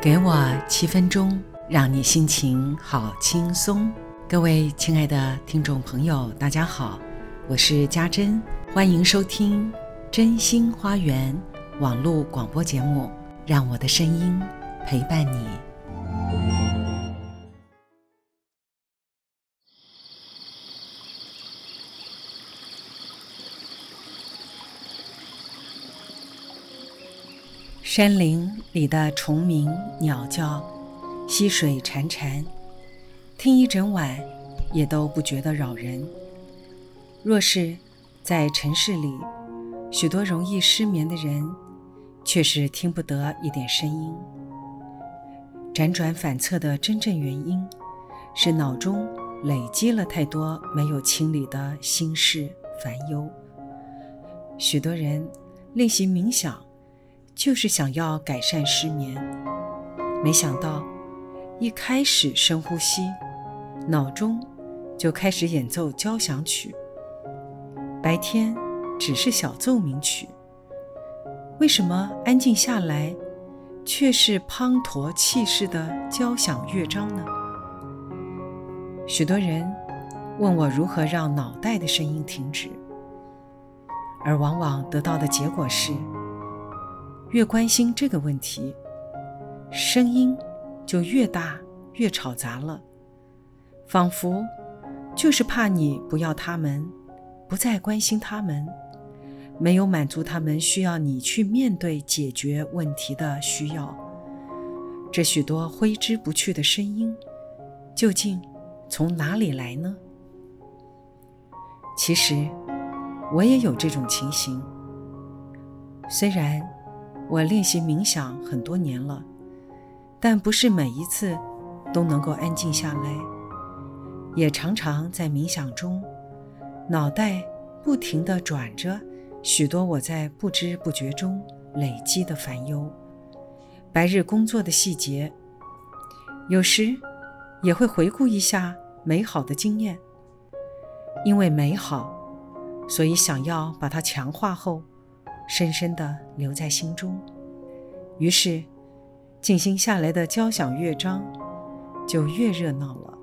给我七分钟，让你心情好轻松。各位亲爱的听众朋友，大家好，我是家珍，欢迎收听《真心花园》网络广播节目，让我的声音陪伴你。山林里的虫鸣、鸟叫、溪水潺潺，听一整晚也都不觉得扰人。若是在城市里，许多容易失眠的人，却是听不得一点声音。辗转反侧的真正原因，是脑中累积了太多没有清理的心事烦忧。许多人练习冥想。就是想要改善失眠，没想到一开始深呼吸，脑中就开始演奏交响曲。白天只是小奏鸣曲，为什么安静下来却是滂沱气势的交响乐章呢？许多人问我如何让脑袋的声音停止，而往往得到的结果是。越关心这个问题，声音就越大、越吵杂了，仿佛就是怕你不要他们，不再关心他们，没有满足他们需要你去面对、解决问题的需要。这许多挥之不去的声音，究竟从哪里来呢？其实我也有这种情形，虽然。我练习冥想很多年了，但不是每一次都能够安静下来，也常常在冥想中，脑袋不停地转着许多我在不知不觉中累积的烦忧，白日工作的细节，有时也会回顾一下美好的经验，因为美好，所以想要把它强化后。深深地留在心中，于是静心下来的交响乐章就越热闹了。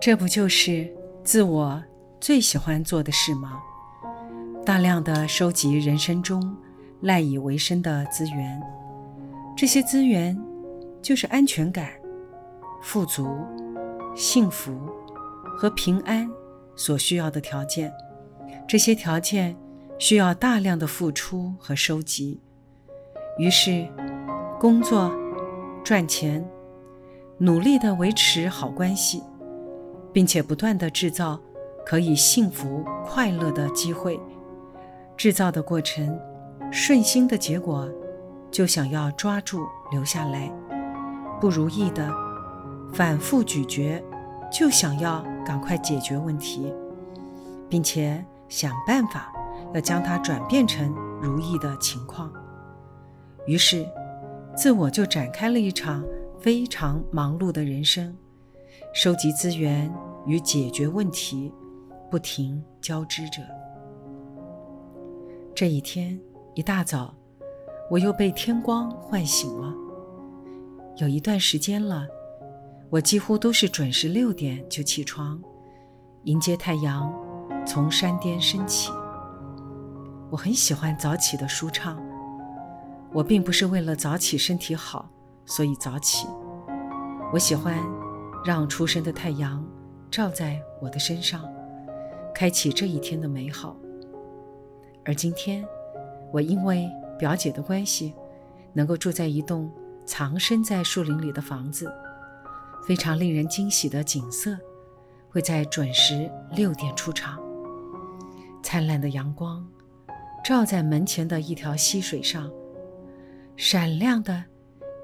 这不就是自我最喜欢做的事吗？大量的收集人生中赖以为生的资源，这些资源就是安全感、富足、幸福和平安所需要的条件。这些条件需要大量的付出和收集，于是，工作、赚钱，努力的维持好关系，并且不断的制造可以幸福快乐的机会。制造的过程，顺心的结果，就想要抓住留下来；不如意的，反复咀嚼，就想要赶快解决问题，并且。想办法要将它转变成如意的情况，于是自我就展开了一场非常忙碌的人生，收集资源与解决问题不停交织着。这一天一大早，我又被天光唤醒了。有一段时间了，我几乎都是准时六点就起床，迎接太阳。从山巅升起，我很喜欢早起的舒畅。我并不是为了早起身体好，所以早起。我喜欢让初升的太阳照在我的身上，开启这一天的美好。而今天，我因为表姐的关系，能够住在一栋藏身在树林里的房子，非常令人惊喜的景色，会在准时六点出场。灿烂的阳光照在门前的一条溪水上，闪亮的，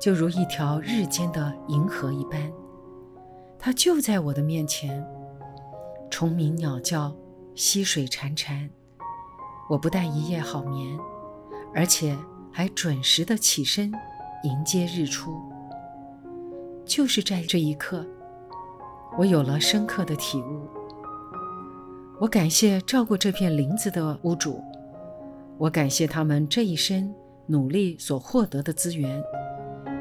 就如一条日间的银河一般。它就在我的面前，虫鸣鸟叫，溪水潺潺。我不但一夜好眠，而且还准时的起身迎接日出。就是在这一刻，我有了深刻的体悟。我感谢照顾这片林子的屋主，我感谢他们这一生努力所获得的资源，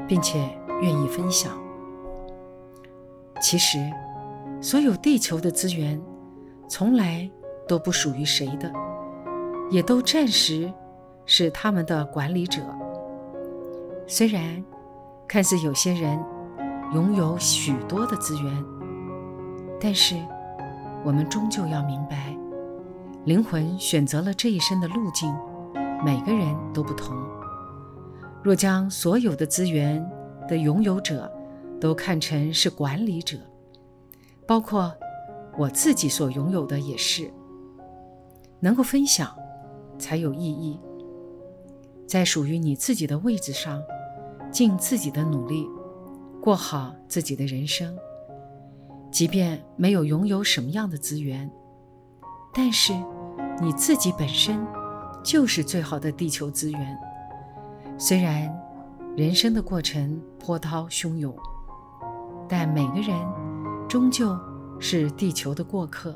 并且愿意分享。其实，所有地球的资源，从来都不属于谁的，也都暂时是他们的管理者。虽然看似有些人拥有许多的资源，但是我们终究要明白，灵魂选择了这一生的路径，每个人都不同。若将所有的资源的拥有者都看成是管理者，包括我自己所拥有的也是，能够分享才有意义。在属于你自己的位置上，尽自己的努力，过好自己的人生。即便没有拥有什么样的资源，但是你自己本身就是最好的地球资源。虽然人生的过程波涛汹涌，但每个人终究是地球的过客。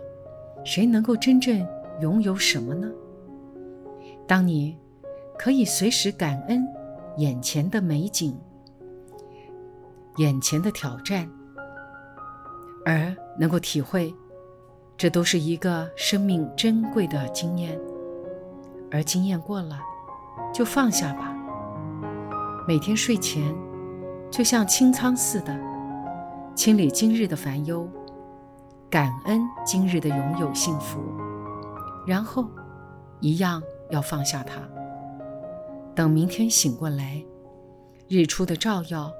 谁能够真正拥有什么呢？当你可以随时感恩眼前的美景、眼前的挑战，而能够体会这都是一个生命珍贵的经验，而经验过了，就放下吧。每天睡前，就像清仓似的，清理今日的烦忧，感恩今日的拥有幸福，然后一样要放下它。等明天醒过来，日出的照耀，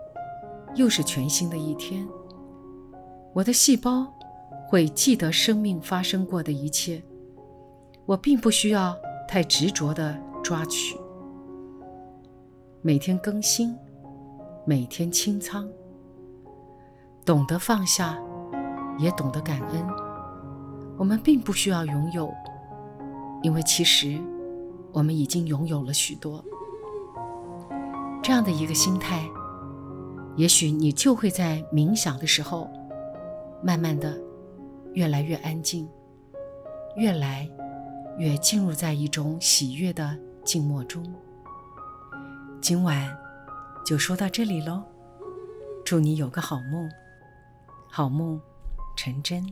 又是全新的一天。我的细胞会记得生命发生过的一切，我并不需要太执着地抓取。每天更新，每天清仓，懂得放下，也懂得感恩。我们并不需要拥有，因为其实我们已经拥有了许多。这样的一个心态，也许你就会在冥想的时候，慢慢的越来越安静，越来越进入在一种喜悦的静默中。今晚就说到这里喽，祝你有个好梦，好梦成真。